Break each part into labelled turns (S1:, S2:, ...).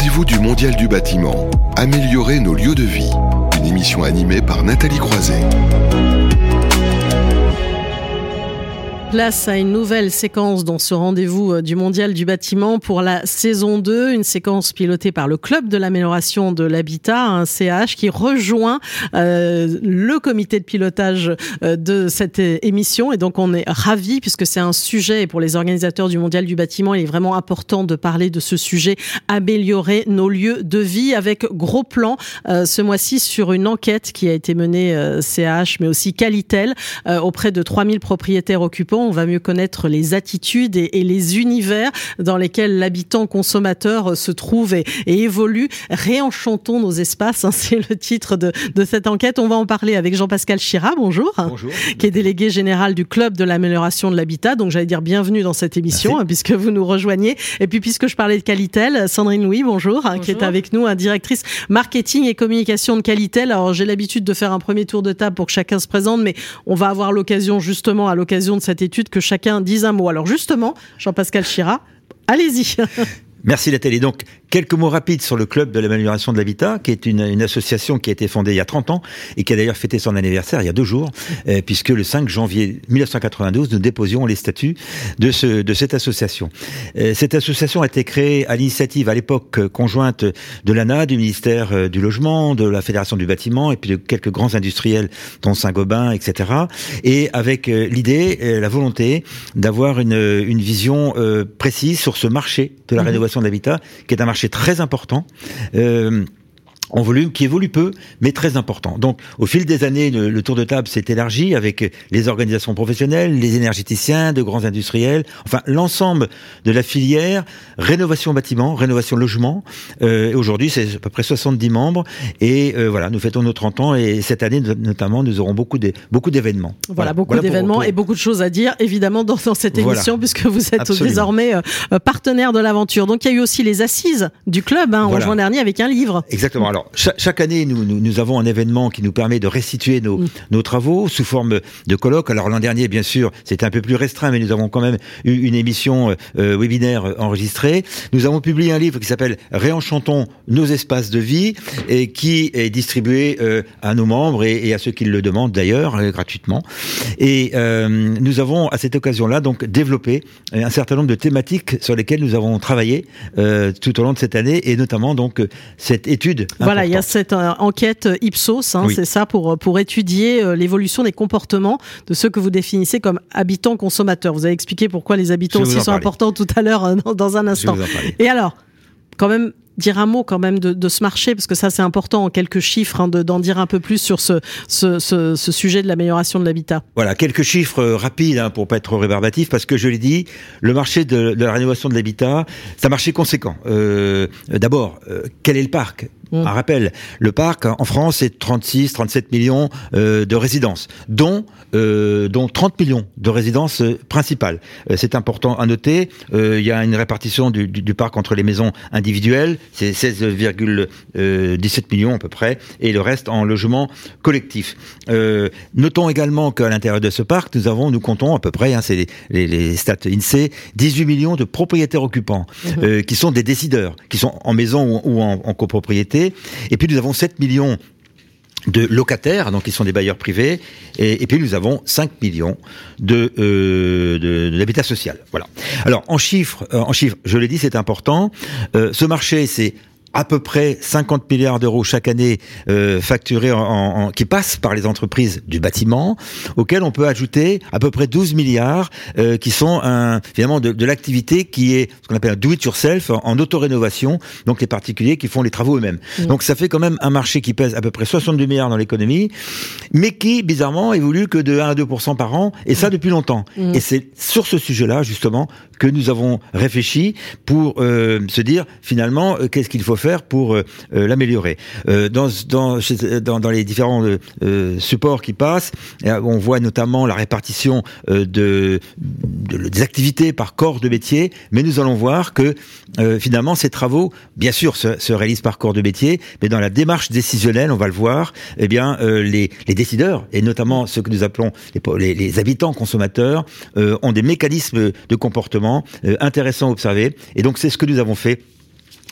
S1: rendez-vous du Mondial du bâtiment. Améliorer nos lieux de vie. Une émission animée par Nathalie Croiset.
S2: Place à une nouvelle séquence dans ce rendez-vous euh, du Mondial du bâtiment pour la saison 2, une séquence pilotée par le Club de l'amélioration de l'habitat, un CH qui rejoint euh, le comité de pilotage euh, de cette émission. Et donc on est ravis puisque c'est un sujet pour les organisateurs du Mondial du bâtiment, il est vraiment important de parler de ce sujet, améliorer nos lieux de vie avec gros plan ce mois-ci sur une enquête qui a été menée CH mais aussi Qualitel auprès de 3000 propriétaires occupants on va mieux connaître les attitudes et, les univers dans lesquels l'habitant consommateur se trouve et, évolue. Réenchantons nos espaces, hein, c'est le titre de, cette enquête. On va en parler avec Jean-Pascal Chira, bonjour, bonjour, qui est délégué général du Club de l'amélioration de l'habitat. Donc j'allais dire bienvenue dans cette émission, hein, puisque vous nous rejoignez. Et puis puisque je parlais de Qualitel, Sandrine Louis, bonjour, hein, qui est avec nous, directrice marketing et communication de Qualitel. Alors j'ai l'habitude de faire un premier tour de table pour que chacun se présente, mais on va avoir l'occasion justement à l'occasion de cette étude que chacun dise un mot. Alors justement, Jean-Pascal Chira, allez-y.
S3: Merci Nathalie. Donc, quelques mots rapides sur le Club de l'amélioration de l'habitat, qui est une, une, association qui a été fondée il y a 30 ans et qui a d'ailleurs fêté son anniversaire il y a deux jours, euh, puisque le 5 janvier 1992, nous déposions les statuts de, ce, de cette association. Euh, cette association a été créée à l'initiative à l'époque conjointe de l'ANA, du ministère euh, du Logement, de la Fédération du Bâtiment et puis de quelques grands industriels, dont Saint-Gobain, etc. Et avec l'idée, la volonté d'avoir une, une vision précise sur ce marché de la mmh. rénovation d'habitat, qui est un marché très important. Euh, en volume qui évolue peu, mais très important. Donc, au fil des années, le, tour de table s'est élargi avec les organisations professionnelles, les énergéticiens, de grands industriels, enfin l'ensemble de la filière rénovation bâtiment, rénovation logement. Euh, Aujourd'hui, c'est à peu près 70 membres, et euh, voilà, nous fêtons nos 30 ans, et cette année notamment, nous aurons beaucoup de, beaucoup d'événements.
S2: Voilà, beaucoup d'événements et beaucoup de choses à dire, évidemment, dans, dans cette émission, puisque vous êtes désormais euh, partenaire de l'aventure. Donc, il y a eu aussi les assises du club hein, en juin dernier avec un livre.
S3: Exactement. Alors, chaque, année, nous, nous, avons un événement qui nous permet de restituer nos, mm. nos travaux sous forme de colloques. Alors l'an dernier, bien sûr, c'était un peu plus restreint, mais nous avons quand même eu une émission euh, webinaire enregistrée. Nous avons publié un livre qui s'appelle Réenchantons nos espaces de vie et qui est distribué euh, à nos membres et, à ceux qui le demandent d'ailleurs euh, gratuitement. Et nous avons à cette occasion-là donc développé un certain nombre de thématiques sur lesquelles nous avons travaillé tout au long de cette année et notamment donc cette étude.
S2: Voilà, il y a cette euh, enquête Ipsos, hein, c'est ça, pour, pour étudier euh, l'évolution des comportements de ceux que vous définissez comme habitants consommateurs. Vous avez expliqué pourquoi les habitants aussi sont importants tout à l'heure euh, dans, un instant. Et alors, quand même dire un mot quand même de, ce marché parce que ça c'est important en quelques chiffres hein, d'en dire un peu plus sur ce, ce, ce, sujet de l'amélioration de l'habitat.
S3: Voilà quelques chiffres rapides hein, pour pas être rébarbatif parce que je l'ai dit le marché de, la rénovation de l'habitat c'est un marché conséquent. Euh, D'abord quel est le parc? Mm. Un rappel, le parc en France c'est 36, 37 millions euh, de résidences, dont euh, dont 30 millions de résidences euh, principales. Euh, c'est important à noter. il y a une répartition du, du, du parc entre les maisons individuelles, c'est 16,17 millions à peu près, et le reste en logement collectif. notons également qu'à l'intérieur de ce parc, nous avons, nous comptons à peu près, hein, c'est les, les, les, stats INSEE, 18 millions de propriétaires occupants, mm-hmm. qui sont des décideurs, qui sont en maison ou, ou en, en copropriété et puis nous avons 7 millions de locataires, donc qui sont des bailleurs privés, et, puis nous avons 5 millions de, euh, social. Voilà. Alors en chiffres, euh, en chiffres, je l'ai dit, c'est important. Euh, ce marché, c'est à peu près 50 milliards d'euros chaque année euh, facturés en, qui passent par les entreprises du bâtiment, auxquels on peut ajouter à peu près 12 milliards euh, qui sont un, finalement de, de l'activité qui est ce qu'on appelle un do-it-yourself en, auto-rénovation, donc les particuliers qui font les travaux eux-mêmes. Donc ça fait quand même un marché qui pèse à peu près 62 milliards dans l'économie, mais qui bizarrement évolue que de 1 à 2 par an, et ça depuis longtemps. Et c'est sur ce sujet-là justement que nous avons réfléchi pour euh, se dire finalement euh, qu'est-ce qu'il faut pour euh, l'améliorer. dans, dans, les différents supports qui passent, on voit notamment la répartition de, des activités par corps de métier, mais nous allons voir que finalement ces travaux, bien sûr, se, se, réalisent par corps de métier, mais dans la démarche décisionnelle, on va le voir, eh bien les, décideurs et notamment ceux que nous appelons les, les, habitants consommateurs ont des mécanismes de comportement euh, intéressant à observer. Et donc c'est ce que nous avons fait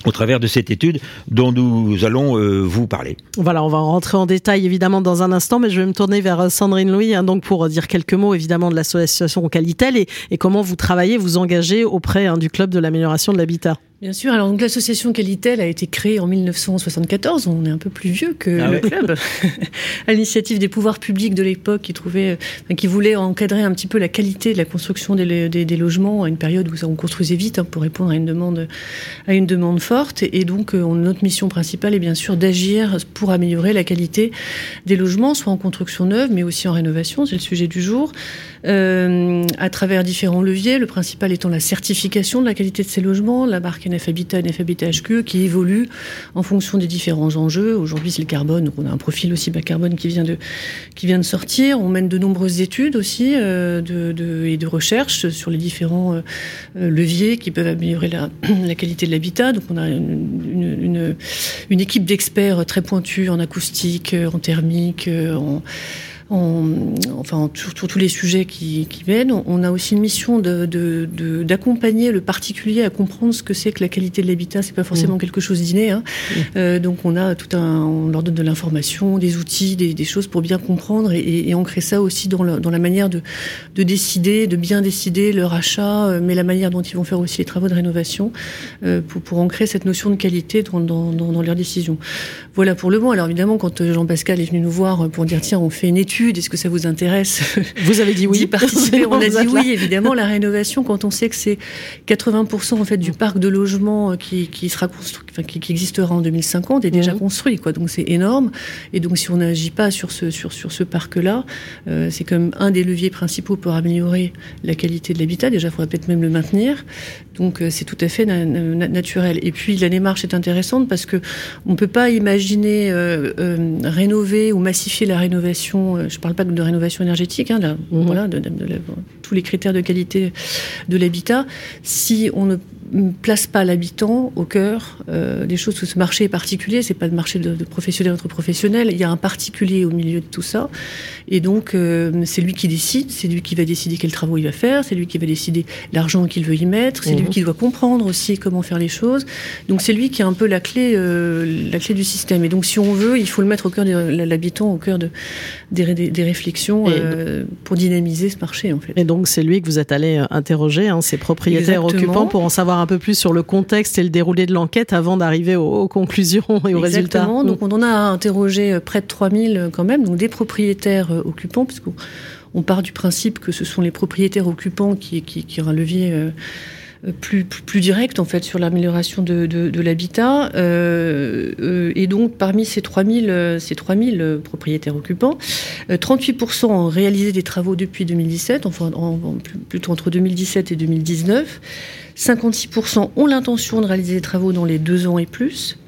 S3: au travers de cette étude dont nous allons euh, vous parler.
S2: Voilà, on va rentrer en détail évidemment dans un instant, mais je vais me tourner vers euh, Sandrine Louis hein, donc pour dire quelques mots évidemment de l'association Qualitel et, et, comment vous travaillez, vous engagez auprès hein, du club de l'amélioration de l'habitat.
S4: Bien sûr. Alors, l'association Qualitel a été créée en 1974. On est un peu plus vieux que ah le club. à l'initiative des pouvoirs publics de l'époque qui trouvaient, qui voulaient encadrer un petit peu la qualité de la construction des, des, des logements à une période où on construisait vite hein, pour répondre à une demande, à une demande forte. Et donc, euh, notre mission principale est bien sûr d'agir pour améliorer la qualité des logements, soit en construction neuve, mais aussi en rénovation. C'est le sujet du jour. Euh, à travers différents leviers. Le principal étant la certification de la qualité de ces logements, la marque NF Habitat, NF Habitat HQ, qui évolue en fonction des différents enjeux. Aujourd'hui, c'est le carbone, donc on a un profil aussi bas carbone qui vient de, qui vient de sortir. On mène de nombreuses études aussi euh, et de recherche sur les différents euh, leviers qui peuvent améliorer la, qualité de l'habitat. Donc on a une, une, une équipe d'experts très pointue en acoustique, en thermique, en enfin sur, tous les sujets qui, qui viennent. On a aussi une mission d'accompagner de, de, le particulier à comprendre ce que c'est que la qualité de l'habitat. C'est pas forcément mmh. quelque chose d'inné. Hein. Mmh. Euh, donc on a tout un, on leur donne de l'information, des outils, des, des, choses pour bien comprendre et, et, ancrer ça aussi dans, le, dans la manière de, de décider, de bien décider leur achat, euh, mais la manière dont ils vont faire aussi les travaux de rénovation euh, pour, pour ancrer cette notion de qualité dans, dans, dans, dans leurs décisions. Voilà pour le moment. Alors évidemment, quand euh, Jean-Pascal est venu nous voir pour dire tiens, on fait une étude est-ce que ça vous intéresse
S2: Vous avez dit oui.
S4: participer. On a dit oui, évidemment. La rénovation, quand on sait que c'est 80% en fait du parc de logements qui, qui sera construit, enfin, qui, qui, existera en 2050 est déjà mmh. construit, quoi. Donc c'est énorme. Et donc si on n'agit pas sur ce sur sur ce parc-là, euh, c'est comme un des leviers principaux pour améliorer la qualité de l'habitat. Déjà, il faudrait peut-être même le maintenir. Donc euh, c'est tout à fait na na naturel. Et puis la démarche est intéressante parce que on peut pas imaginer euh, euh, rénover ou massifier la rénovation je ne parle pas de rénovation énergétique, hein, là, mmh. voilà, de, de, de, tous les critères de qualité de l'habitat, si on ne place pas l'habitant au cœur euh, des choses. Ce marché est particulier, c'est pas le marché de, de, professionnel entre professionnels. Il y a un particulier au milieu de tout ça, et donc euh, c'est lui qui décide. C'est lui qui va décider quels travaux il va faire. C'est lui qui va décider l'argent qu'il veut y mettre. C'est mmh. lui qui doit comprendre aussi comment faire les choses. Donc c'est lui qui a un peu la clé, euh, la clé du système. Et donc si on veut, il faut le mettre au cœur de l'habitant, au cœur de, des, des, des réflexions pour dynamiser ce marché en fait.
S2: Et donc c'est lui que vous êtes allé interroger, hein, ses propriétaires Exactement. occupants, pour en savoir un peu plus sur le contexte et le déroulé de l'enquête avant d'arriver aux, aux, conclusions et aux
S4: Exactement.
S2: résultats.
S4: Donc on en a interrogé près de 3000 quand même, donc des propriétaires occupants, puisqu'on on part du principe que ce sont les propriétaires occupants qui, qui, qui ont un levier euh, plus, plus, plus, direct en fait sur l'amélioration de, l'habitat. Euh, euh, et donc parmi ces 3000, ces 3000 propriétaires occupants, 38% ont réalisé des travaux depuis 2017, enfin en, en, plutôt entre 2017 et 2019. 56% ont l'intention de réaliser des travaux dans les deux ans et plus.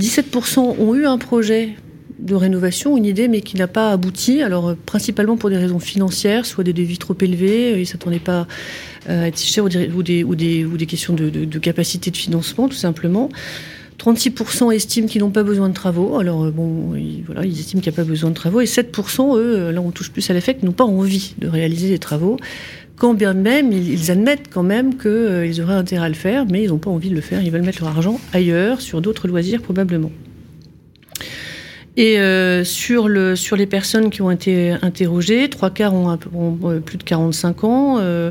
S4: 17% ont eu un projet de rénovation, une idée, mais qui n'a pas abouti. Alors, euh, principalement pour des raisons financières, soit des devis trop élevés, ils ne s'attendaient pas euh, à être si chers, ou des, ou des, ou des, questions de, de, capacité de financement, tout simplement. 36% estiment qu'ils n'ont pas besoin de travaux. Alors, euh, bon, voilà, ils estiment qu'il n'y a pas besoin de travaux. Et 7%, eux, là, on touche plus à l'effet, n'ont pas envie de réaliser des travaux quand bien même ils, admettent quand même qu'ils euh, auraient intérêt à le faire, mais ils n'ont pas envie de le faire. Ils veulent mettre leur argent ailleurs, sur d'autres loisirs probablement. Et euh, sur, le, sur les personnes qui ont été interrogées, trois quarts ont, euh, plus de 45 ans, euh,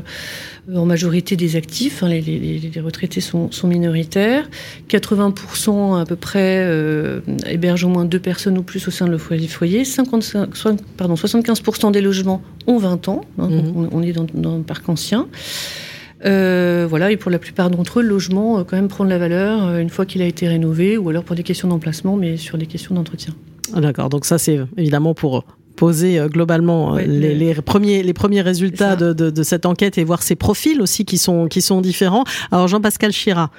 S4: en majorité des actifs, hein, les, les, les, retraités sont, sont, minoritaires, 80% à peu près euh, hébergent au moins deux personnes ou plus au sein de le foyer, foyer 55, pardon, 75% des logements ont 20 ans, hein, mmh. on, on, est dans, dans le parc ancien. Euh, voilà, et pour la plupart d'entre eux, le logement euh, quand même prend de la valeur euh, une fois qu'il a été rénové, ou alors pour des questions d'emplacement, mais sur des questions d'entretien.
S2: Ah, D'accord, donc ça c'est évidemment pour poser globalement ouais, les, les, premiers les premiers résultats de, de, de, cette enquête et voir ces profils aussi qui sont qui sont différents. Alors Jean-Pascal Chira,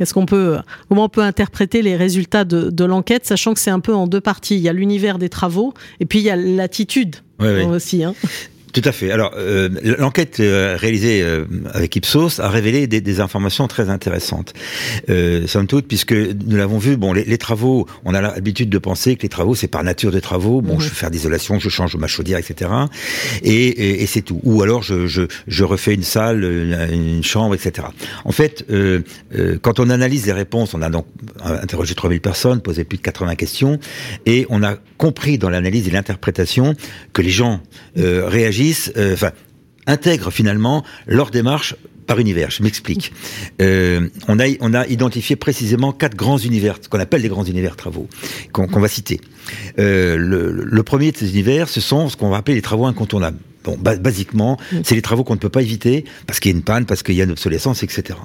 S2: Qu'est-ce qu'on peut, comment on peut interpréter les résultats de, de l'enquête, sachant que c'est un peu en deux parties. Il y a l'univers des travaux et puis il y a l'attitude
S3: oui, oui.
S2: aussi. Hein.
S3: Tout à fait. Alors, euh, l'enquête euh, réalisée euh, avec Ipsos a révélé des, des informations très intéressantes, euh, somme toute, puisque nous l'avons vu. Bon, les, les travaux, on a l'habitude de penser que les travaux, c'est par nature des travaux. Bon,
S2: Mhm.
S3: je vais faire d'isolation, je change ma chaudière, etc. Et, et, et c'est tout. Ou alors, je, je, je refais une salle, une, une chambre, etc. En fait, euh, euh, quand on analyse les réponses, on a donc interrogé 3000 personnes, posé plus de 80 questions, et on a compris dans l'analyse et l'interprétation que les gens euh, réagissent, euh, intègrent finalement leur démarche par univers. Je m'explique. Euh, on, a, identifié précisément quatre grands univers, qu'on appelle les grands univers travaux, qu'on qu'on va citer. Euh, le, le premier de ces univers, ce sont ce qu'on va appeler les travaux incontournables. Bon, ba- basiquement, c'est les travaux qu'on ne peut pas éviter parce qu'il y a une panne, parce qu'il y a une obsolescence, etc.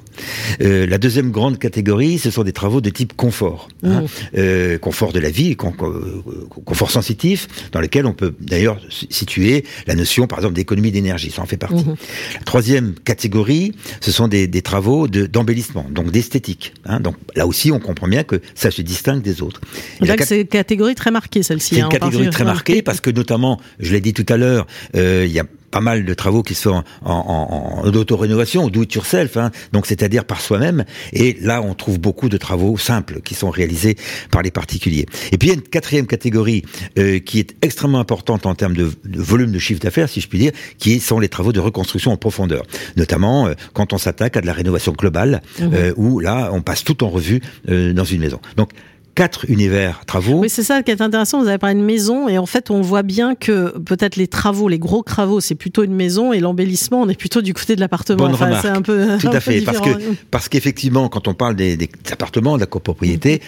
S3: Euh, la deuxième grande catégorie, ce sont des travaux de type confort, hein. Euh, confort de la vie, con- euh, confort sensitif, dans lequel on peut d'ailleurs situer la notion, par exemple, d'économie d'énergie, ça en fait partie. La troisième catégorie, ce sont des, des travaux de- d'embellissement, donc d'esthétique. Hein. Donc là aussi, on comprend bien que ça se distingue des autres. Et
S2: Là, c'est une catégorie très marquée, celle-ci.
S3: c'est
S2: hein,
S3: une catégorie
S2: en
S3: très marquée parce que notamment, je l'ai dit tout à l'heure, euh, il y a pas mal de travaux qui sont en, en, en auto-rénovation, do it yourself, hein, donc c'est-à-dire par soi-même. Et là, on trouve beaucoup de travaux simples qui sont réalisés par les particuliers. Et puis il y a une quatrième catégorie euh, qui est extrêmement importante en termes de, de volume de chiffre d'affaires, si je puis dire, qui sont les travaux de reconstruction en profondeur. Notamment euh, quand on s'attaque à de la rénovation globale, euh, où là, on passe tout en revue euh, dans une maison. Donc quatre univers travaux.
S2: Oui, c'est ça qui est intéressant. Vous avez parlé de maison et en fait, on voit bien que peut-être les travaux, les gros travaux, c'est plutôt une maison et l'embellissement, on est plutôt du côté de l'appartement.
S3: Bonne
S2: Enfin,
S3: remarque.
S2: un peu
S3: Tout
S2: un
S3: à
S2: peu
S3: fait, parce que parce qu'effectivement, quand on parle des, des appartements, de la copropriété,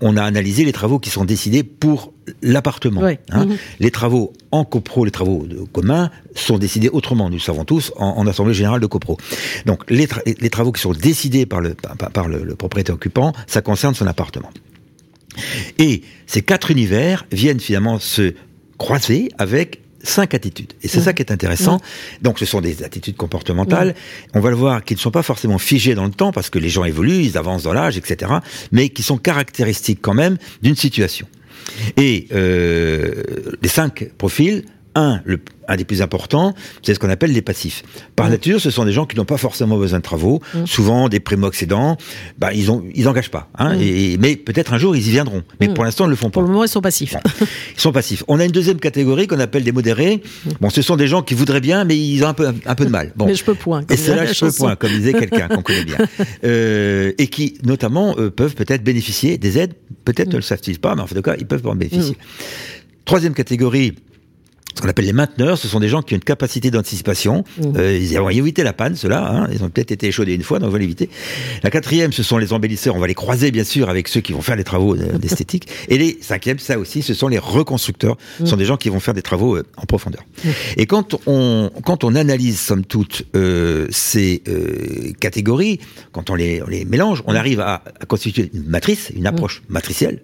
S3: on a analysé les travaux qui sont décidés pour l'appartement. Hein.
S2: Mhm.
S3: Les travaux en copro, les travaux communs, sont décidés autrement. Nous le savons tous en, en assemblée générale de copro. Donc les, tra- les travaux qui sont décidés par le par, par le, le propriétaire occupant, ça concerne son appartement. Et ces quatre univers viennent finalement se croiser avec cinq attitudes. Et c'est ça qui est intéressant. Donc ce sont des attitudes comportementales. On va le voir qui ne sont pas forcément figées dans le temps parce que les gens évoluent, ils avancent dans l'âge, etc. Mais qui sont caractéristiques quand même d'une situation. Et euh, les cinq profils, un, le, un des plus importants, c'est ce qu'on appelle les passifs. Par nature, ce sont des gens qui n'ont pas forcément besoin de travaux, souvent des primo-accédants, bah, ils ont, ils engagent pas. Hein, et, mais peut-être un jour ils y viendront. Mais pour l'instant, ils ne le font pas.
S2: Pour le moment, ils sont passifs.
S3: Ils sont passifs. On a une deuxième catégorie qu'on appelle des modérés. Bon, ce sont des gens qui voudraient bien, mais ils ont un peu, un peu de mal. Bon.
S2: Mais je peux point.
S3: Et c'est là je peux point, comme disait quelqu'un qu'on connaît bien. Euh, et qui, notamment, euh, peuvent peut-être bénéficier des aides. Peut-être ne le savent-ils pas, mais en fait, en tout cas, ils peuvent en bénéficier. Troisième catégorie, ce qu'on appelle les mainteneurs, ce sont des gens qui ont une capacité d'anticipation. Euh, ils ont évité la panne, ceux-là. Hein, ils ont peut-être été échaudés une fois, donc on va l'éviter. La quatrième, ce sont les embellisseurs. On va les croiser, bien sûr, avec ceux qui vont faire les travaux euh, d'esthétique. Et les cinquièmes, ça aussi, ce sont les reconstructeurs. Ce sont des gens qui vont faire des travaux euh, en profondeur. Et quand on, quand on analyse, somme toute, euh, ces euh, catégories, quand on les, on les mélange, on arrive à, à constituer une matrice, une approche matricielle,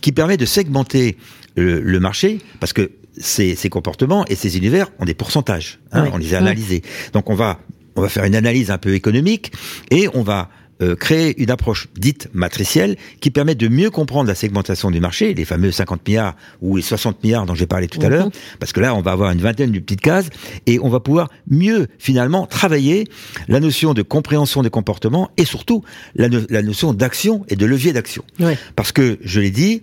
S3: qui permet de segmenter le, le marché, parce que ces, ces comportements et ces univers ont des pourcentages. hein. On les a analysés. Donc on va, on va faire une analyse un peu économique et on va euh, créer une approche dite matricielle qui permet de mieux comprendre la segmentation du marché, les fameux 50 milliards ou les 60 milliards dont j'ai parlé tout à
S2: Mhm.
S3: l'heure, parce que là on va avoir une vingtaine de petites cases et on va pouvoir mieux finalement travailler la notion de compréhension des comportements et surtout la, no- la notion d'action et de levier d'action. Parce que, je l'ai dit,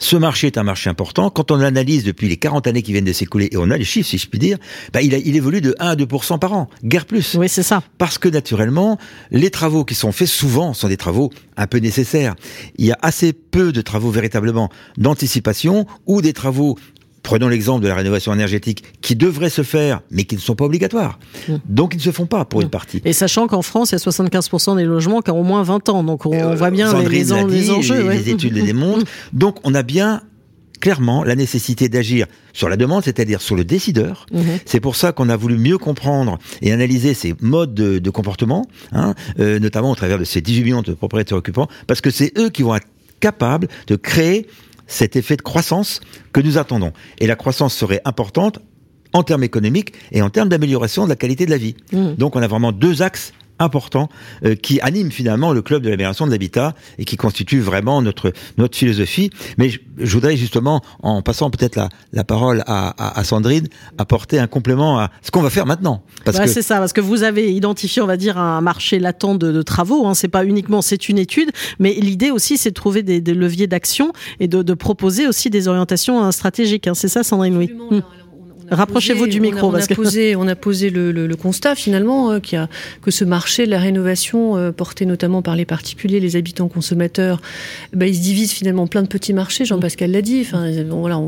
S3: ce marché est un marché important. Quand on l'analyse depuis les 40 années qui viennent de s'écouler, et on a les chiffres, si je puis dire, bah, il, a- il évolue de 1 à 2% par an, guère plus.
S2: Oui, c'est ça.
S3: Parce que naturellement, les travaux qui sont faits souvent sont des travaux un peu nécessaires. Il y a assez peu de travaux véritablement d'anticipation ou des travaux Prenons l'exemple de la rénovation énergétique qui devrait se faire, mais qui ne sont pas obligatoires. Donc, ils ne se font pas pour une partie.
S2: Et sachant qu'en France, il y a 75% des logements qui ont au moins 20 ans. Donc, on, on voit bien les, les, en-
S3: l'a
S2: les
S3: dit,
S2: enjeux.
S3: les,
S2: ouais.
S3: les études les démontrent. Donc, on a bien clairement la nécessité d'agir sur la demande, c'est-à-dire sur le décideur.
S2: Mhm.
S3: C'est pour ça qu'on a voulu mieux comprendre et analyser ces modes de, de comportement, hein, euh, notamment au travers de ces 18 millions de propriétaires occupants, parce que c'est eux qui vont être capables de créer cet effet de croissance que nous attendons. Et la croissance serait importante en termes économiques et en termes d'amélioration de la qualité de la vie.
S2: Mhm.
S3: Donc on a vraiment deux axes importants qui animent finalement le club de l'amélioration de l'habitat et qui constituent vraiment notre notre philosophie. Mais je, voudrais justement, en passant peut-être la, la parole à, à, Sandrine, apporter un complément à ce qu'on va faire maintenant.
S2: Parce que c'est ça, parce que vous avez identifié, on va dire, un marché latent de, de travaux. Hein. C'est pas uniquement, c'est une étude, mais l'idée aussi, c'est de trouver des, des leviers d'action et de, de, proposer aussi des orientations hein, stratégiques. Hein. C'est ça, Sandrine Oui. Rapprochez-vous du micro.
S4: On a, posé, on a posé le, constat finalement euh, a, que ce marché de la rénovation, euh, porté notamment par les particuliers, les habitants consommateurs, bah, il se divise finalement en plein de petits marchés. Jean-Pascal l'a dit. Enfin, voilà,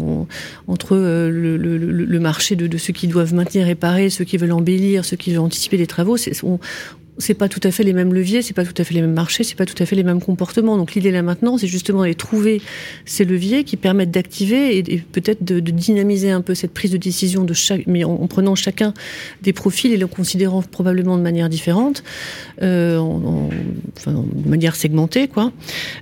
S4: entre euh, le, marché de, ceux qui doivent maintenir, réparer, ceux qui veulent embellir, ceux qui veulent anticiper les travaux, on, c'est pas tout à fait les mêmes leviers, c'est pas tout à fait les mêmes marchés, c'est pas tout à fait les mêmes comportements. Donc l'idée là maintenant, c'est justement d'aller trouver ces leviers qui permettent d'activer et, peut-être de, dynamiser un peu cette prise de décision de chaque, mais en, prenant chacun des profils et le considérant probablement de manière différente, euh, en, enfin, de manière segmentée, quoi.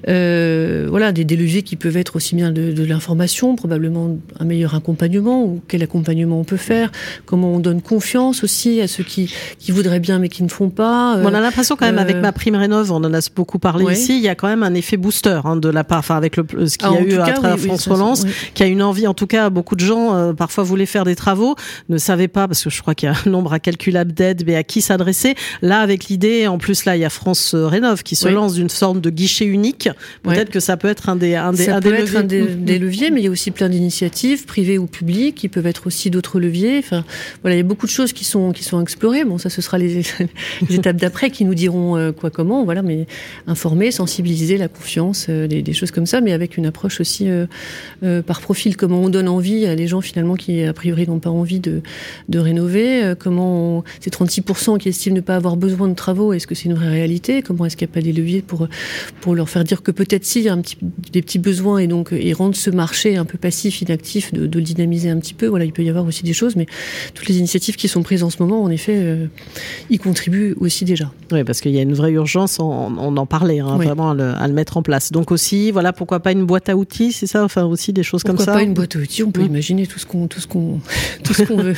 S4: Euh, voilà, des, leviers qui peuvent être aussi bien de, l'information, probablement un meilleur accompagnement ou quel accompagnement on peut faire, comment on donne confiance aussi à ceux qui, qui voudraient bien mais qui ne font pas
S2: on a l'impression quand même avec euh, ma prime rénov, on en a beaucoup parlé ici, il y a quand même un effet booster hein, de la part, enfin avec le, ce qu'il y a ah, eu à travers France Relance, qui a une envie, en tout cas beaucoup de gens euh, parfois voulaient faire des travaux, ne savaient pas parce que je crois qu'il y a un nombre incalculable d'aides, mais à qui s'adresser. Là avec l'idée, en plus là il y a France euh, Rénov qui se lance d'une sorte de guichet unique. Peut-être que ça peut être un des un des,
S4: un des leviers. Un des, leviers, mais il y a aussi plein d'initiatives privées ou publiques qui peuvent être aussi d'autres leviers. Enfin voilà, il y a beaucoup de choses qui sont qui sont explorées. Bon ça ce sera les, les d'après qui nous diront euh, quoi, comment, voilà, mais informer, sensibiliser, la confiance, euh, des, choses comme ça, mais avec une approche aussi euh, par profil, comment on donne envie à les gens finalement qui a priori n'ont pas envie de, de rénover, comment ces 36% qui estiment ne pas avoir besoin de travaux, est-ce que c'est une vraie réalité, comment est-ce qu'il n'y a pas des leviers pour, pour leur faire dire que peut-être si, il y a un petit, des petits besoins et donc et rendre ce marché un peu passif, inactif, de, de le dynamiser un petit peu, voilà, il peut y avoir aussi des choses, mais toutes les initiatives qui sont prises en ce moment, en effet, y contribuent aussi déjà.
S2: Oui, parce qu'il y a une vraie urgence, on, en parlait, hein, vraiment à le, mettre en place. Donc aussi, voilà, pourquoi pas une boîte à outils, c'est ça, enfin aussi des choses comme ça.
S4: Pourquoi pas une boîte à outils On peut mmh. imaginer tout ce qu'on, tout ce qu'on, tout ce qu'on veut.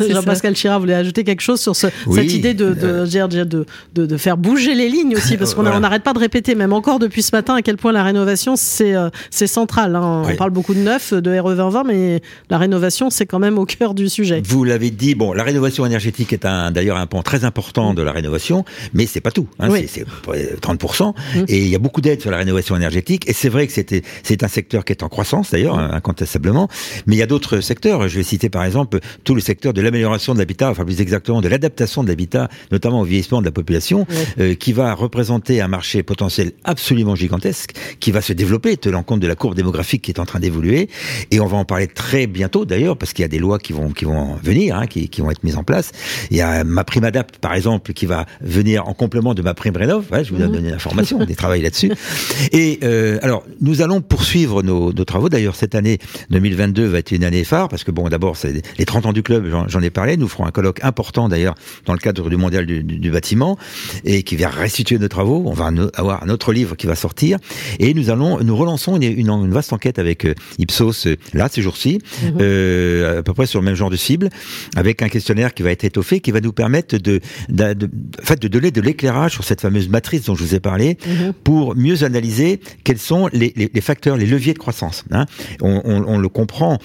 S2: Jean-Pascal Chirac voulait ajouter quelque chose sur cette idée de de, de, de, de, faire bouger les lignes aussi, parce qu'on n'arrête pas de répéter, même encore depuis ce matin, à quel point la rénovation c'est euh, c'est central. Hein. On parle beaucoup de neuf, de RE 2020, mais la rénovation c'est quand même au cœur du sujet.
S3: Vous l'avez dit, bon, la rénovation énergétique est un d'ailleurs un point très important de la rénovation, mais c'est pas tout. Hein, C'est 30%. Mmh. Et il y a beaucoup d'aides sur la rénovation énergétique. Et c'est vrai que c'est un secteur qui est en croissance d'ailleurs, mmh. incontestablement. Mais il y a d'autres secteurs. Je vais citer par exemple tout le secteur de l'amélioration de l'habitat, enfin plus exactement de l'adaptation de l'habitat, notamment au vieillissement de la population, euh, qui va représenter un marché potentiel absolument gigantesque, qui va se développer, tenant compte de la courbe démographique qui est en train d'évoluer. Et on va en parler très bientôt d'ailleurs, parce qu'il y a des lois qui vont qui vont venir, hein, qui, qui vont être mises en place. Il y a ma prime adapt par exemple qui va venir en complément de ma prime rénov. je vous ai mhm. donné l'information, on travaille là-dessus. Et euh, alors, nous allons poursuivre nos, travaux. D'ailleurs, cette année 2022 va être une année phare parce que bon, d'abord, c'est les 30 ans du club. J'en ai parlé. Nous ferons un colloque important d'ailleurs dans le cadre du mondial du, bâtiment et qui va restituer nos travaux. On va avoir un autre livre qui va sortir et nous allons, nous relançons une, une, vaste enquête avec euh, Ipsos euh, là ces jours-ci, mhm. à peu près sur le même genre de cible, avec un questionnaire qui va être étoffé, qui va nous permettre de de, fait, de donner de l'éclairage sur cette fameuse matrice dont je vous ai parlé mhm. pour mieux analyser quels sont les, facteurs, les leviers de croissance. Hein. on, le comprend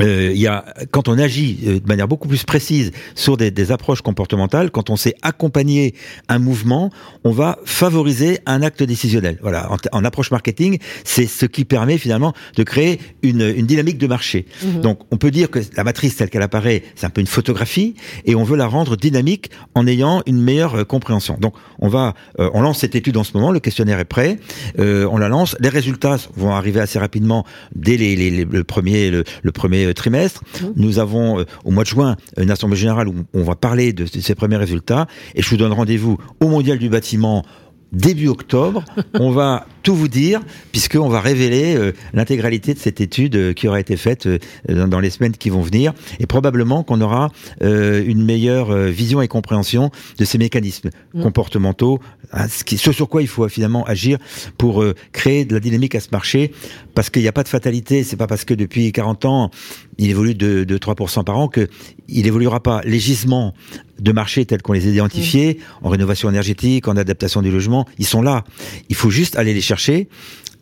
S3: euh, il y a quand on agit euh, de manière beaucoup plus précise sur des, des, approches comportementales, quand on sait accompagner un mouvement, on va favoriser un acte décisionnel. Voilà, en, approche marketing, c'est ce qui permet finalement de créer une, une dynamique de marché. Mhm. Donc, on peut dire que la matrice telle qu'elle apparaît, c'est un peu une photographie, et on veut la rendre dynamique en ayant une meilleure euh, compréhension. Donc, on va, on lance cette étude en ce moment, le questionnaire est prêt, on la lance, les résultats vont arriver assez rapidement dès les, les, le premier, le, le premier euh, trimestre. Mmh. Nous avons euh, au mois de juin une assemblée générale où on va parler de ces premiers résultats et je vous donne rendez-vous au Mondial du bâtiment début octobre. on va tout vous dire, puisqu'on va révéler euh, l'intégralité de cette étude euh, qui aura été faite euh, dans, les semaines qui vont venir, et probablement qu'on aura une meilleure vision et compréhension de ces mécanismes mm. comportementaux, hein, ce, qui, ce, sur quoi il faut finalement agir pour créer de la dynamique à ce marché, parce qu'il n'y a pas de fatalité, c'est pas parce que depuis 40 ans, il évolue de, de 3% par an qu'il évoluera pas. Les gisements de marché tels qu'on les a identifiés, en rénovation énergétique, en adaptation du logement, ils sont là. Il faut juste aller les chercher.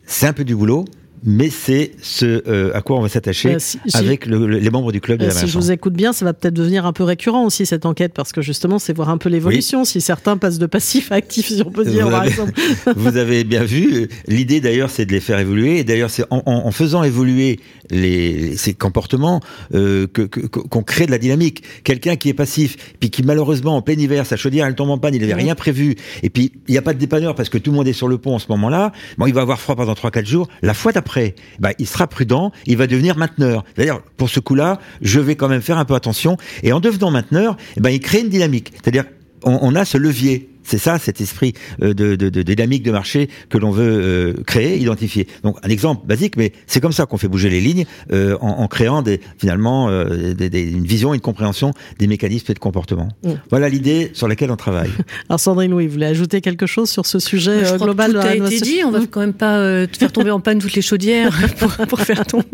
S3: C'est un peu du boulot, mais c'est ce euh, à quoi on va s'attacher euh, avec les membres du club de la
S2: Si je vous écoute bien, ça va peut-être devenir un peu récurrent aussi cette enquête, parce que justement, c'est voir un peu l'évolution, si certains passent de passif à actif, si on peut dire,
S3: vous
S2: par
S3: avez,
S2: exemple.
S3: vous avez bien vu, l'idée d'ailleurs, c'est de les faire évoluer, et d'ailleurs, c'est en, en, faisant évoluer les, ces comportements euh, que qu'on crée de la dynamique. Quelqu'un qui est passif, puis qui malheureusement, en plein hiver, sa chaudière, elle tombe en panne, il n'avait rien prévu, et puis il n'y a pas de dépanneur parce que tout le monde est sur le pont en ce moment-là, bon, il va avoir froid pendant 3-4 jours, la fois d'après, après, bah, il sera prudent, il va devenir mainteneur. C'est-à-dire, pour ce coup-là, je vais quand même faire un peu attention. Et en devenant mainteneur, eh ben, il crée une dynamique. C'est-à-dire, on, on a ce levier. C'est ça, cet esprit euh, de, de, de, dynamique de marché que l'on veut euh, créer, identifier. Donc un exemple basique, mais c'est comme ça qu'on fait bouger les lignes euh, en, en, créant des, finalement des, des, une vision, une compréhension des mécanismes et de comportement. Mm. Voilà l'idée sur laquelle on travaille.
S2: Alors Sandrine, oui, vous voulez ajouter quelque chose sur ce sujet
S4: je
S2: global
S4: Tout a été dit. On va quand même pas faire tomber en panne toutes les chaudières pour, pour, faire tomber,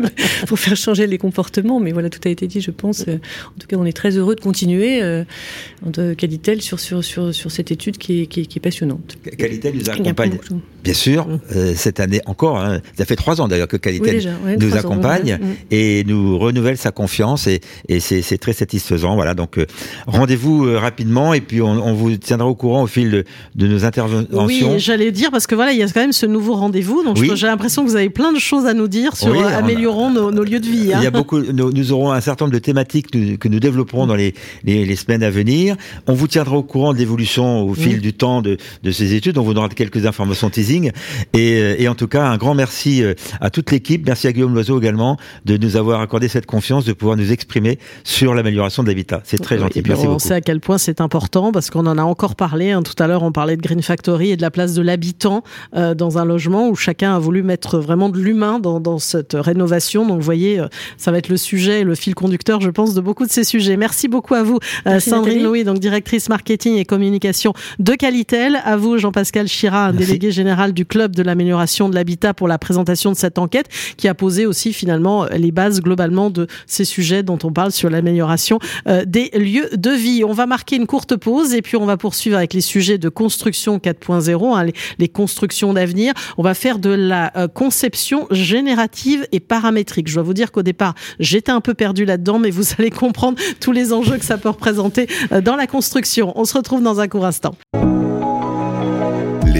S4: pour faire changer les comportements. Mais voilà, tout a été dit, je pense. En tout cas, on est très heureux de continuer de qualité sur, sur, sur, sur cette étude qui est, qui, est passionnante.
S3: Qualité nous accompagne, bien sûr, mm. euh, cette année encore. Hein, ça fait trois ans d'ailleurs que Qualité nous accompagne mm. et nous renouvelle sa confiance et, et c'est très satisfaisant. Voilà, donc euh, rendez-vous euh, rapidement et puis on, on, vous tiendra au courant au fil de, de nos interventions.
S2: Oui, j'allais dire parce que voilà, il y a quand même ce nouveau rendez-vous. Donc j'ai l'impression que vous avez plein de choses à nous dire sur améliorons nos, nos, lieux de vie.
S3: Hein. Il y a beaucoup. Nous, nous, aurons un certain nombre de thématiques que nous développerons dans les, les, les semaines à venir. On vous tiendra au courant de l'évolution au fil du temps de, de, ces études. On vous donnera quelques informations teasing. Et, euh, et en tout cas, un grand merci euh, à toute l'équipe. Merci à Guillaume Loiseau également de nous avoir accordé cette confiance, de pouvoir nous exprimer sur l'amélioration de l'habitat. C'est très gentil.
S2: merci on sait à quel point c'est important parce qu'on en a encore parlé. Hein. Tout à l'heure, on parlait de Green Factory et de la place de l'habitant euh, dans un logement où chacun a voulu mettre vraiment de l'humain dans, dans, cette rénovation. Donc, vous voyez, ça va être le sujet, le fil conducteur, je pense, de beaucoup de ces sujets. Merci beaucoup à vous, Sandrine Louis, donc directrice marketing et communication de Qualitel. À vous, Jean-Pascal Chira, délégué général du Club de l'amélioration de l'habitat pour la présentation de cette enquête qui a posé aussi finalement les bases globalement de ces sujets dont on parle sur l'amélioration euh, des lieux de vie. On va marquer une courte pause et puis on va poursuivre avec les sujets de construction 4.0, hein, les, constructions d'avenir. On va faire de la euh, conception générative et paramétrique. Je dois vous dire qu'au départ, j'étais un peu perdu là-dedans, mais vous allez comprendre tous les enjeux que ça peut représenter euh, dans la construction. On se retrouve dans un court instant.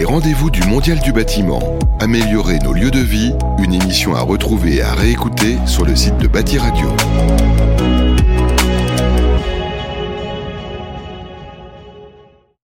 S1: Rendez-vous du Mondial du bâtiment. Améliorer nos lieux de vie, une émission à retrouver et à réécouter sur le site de Bâti Radio.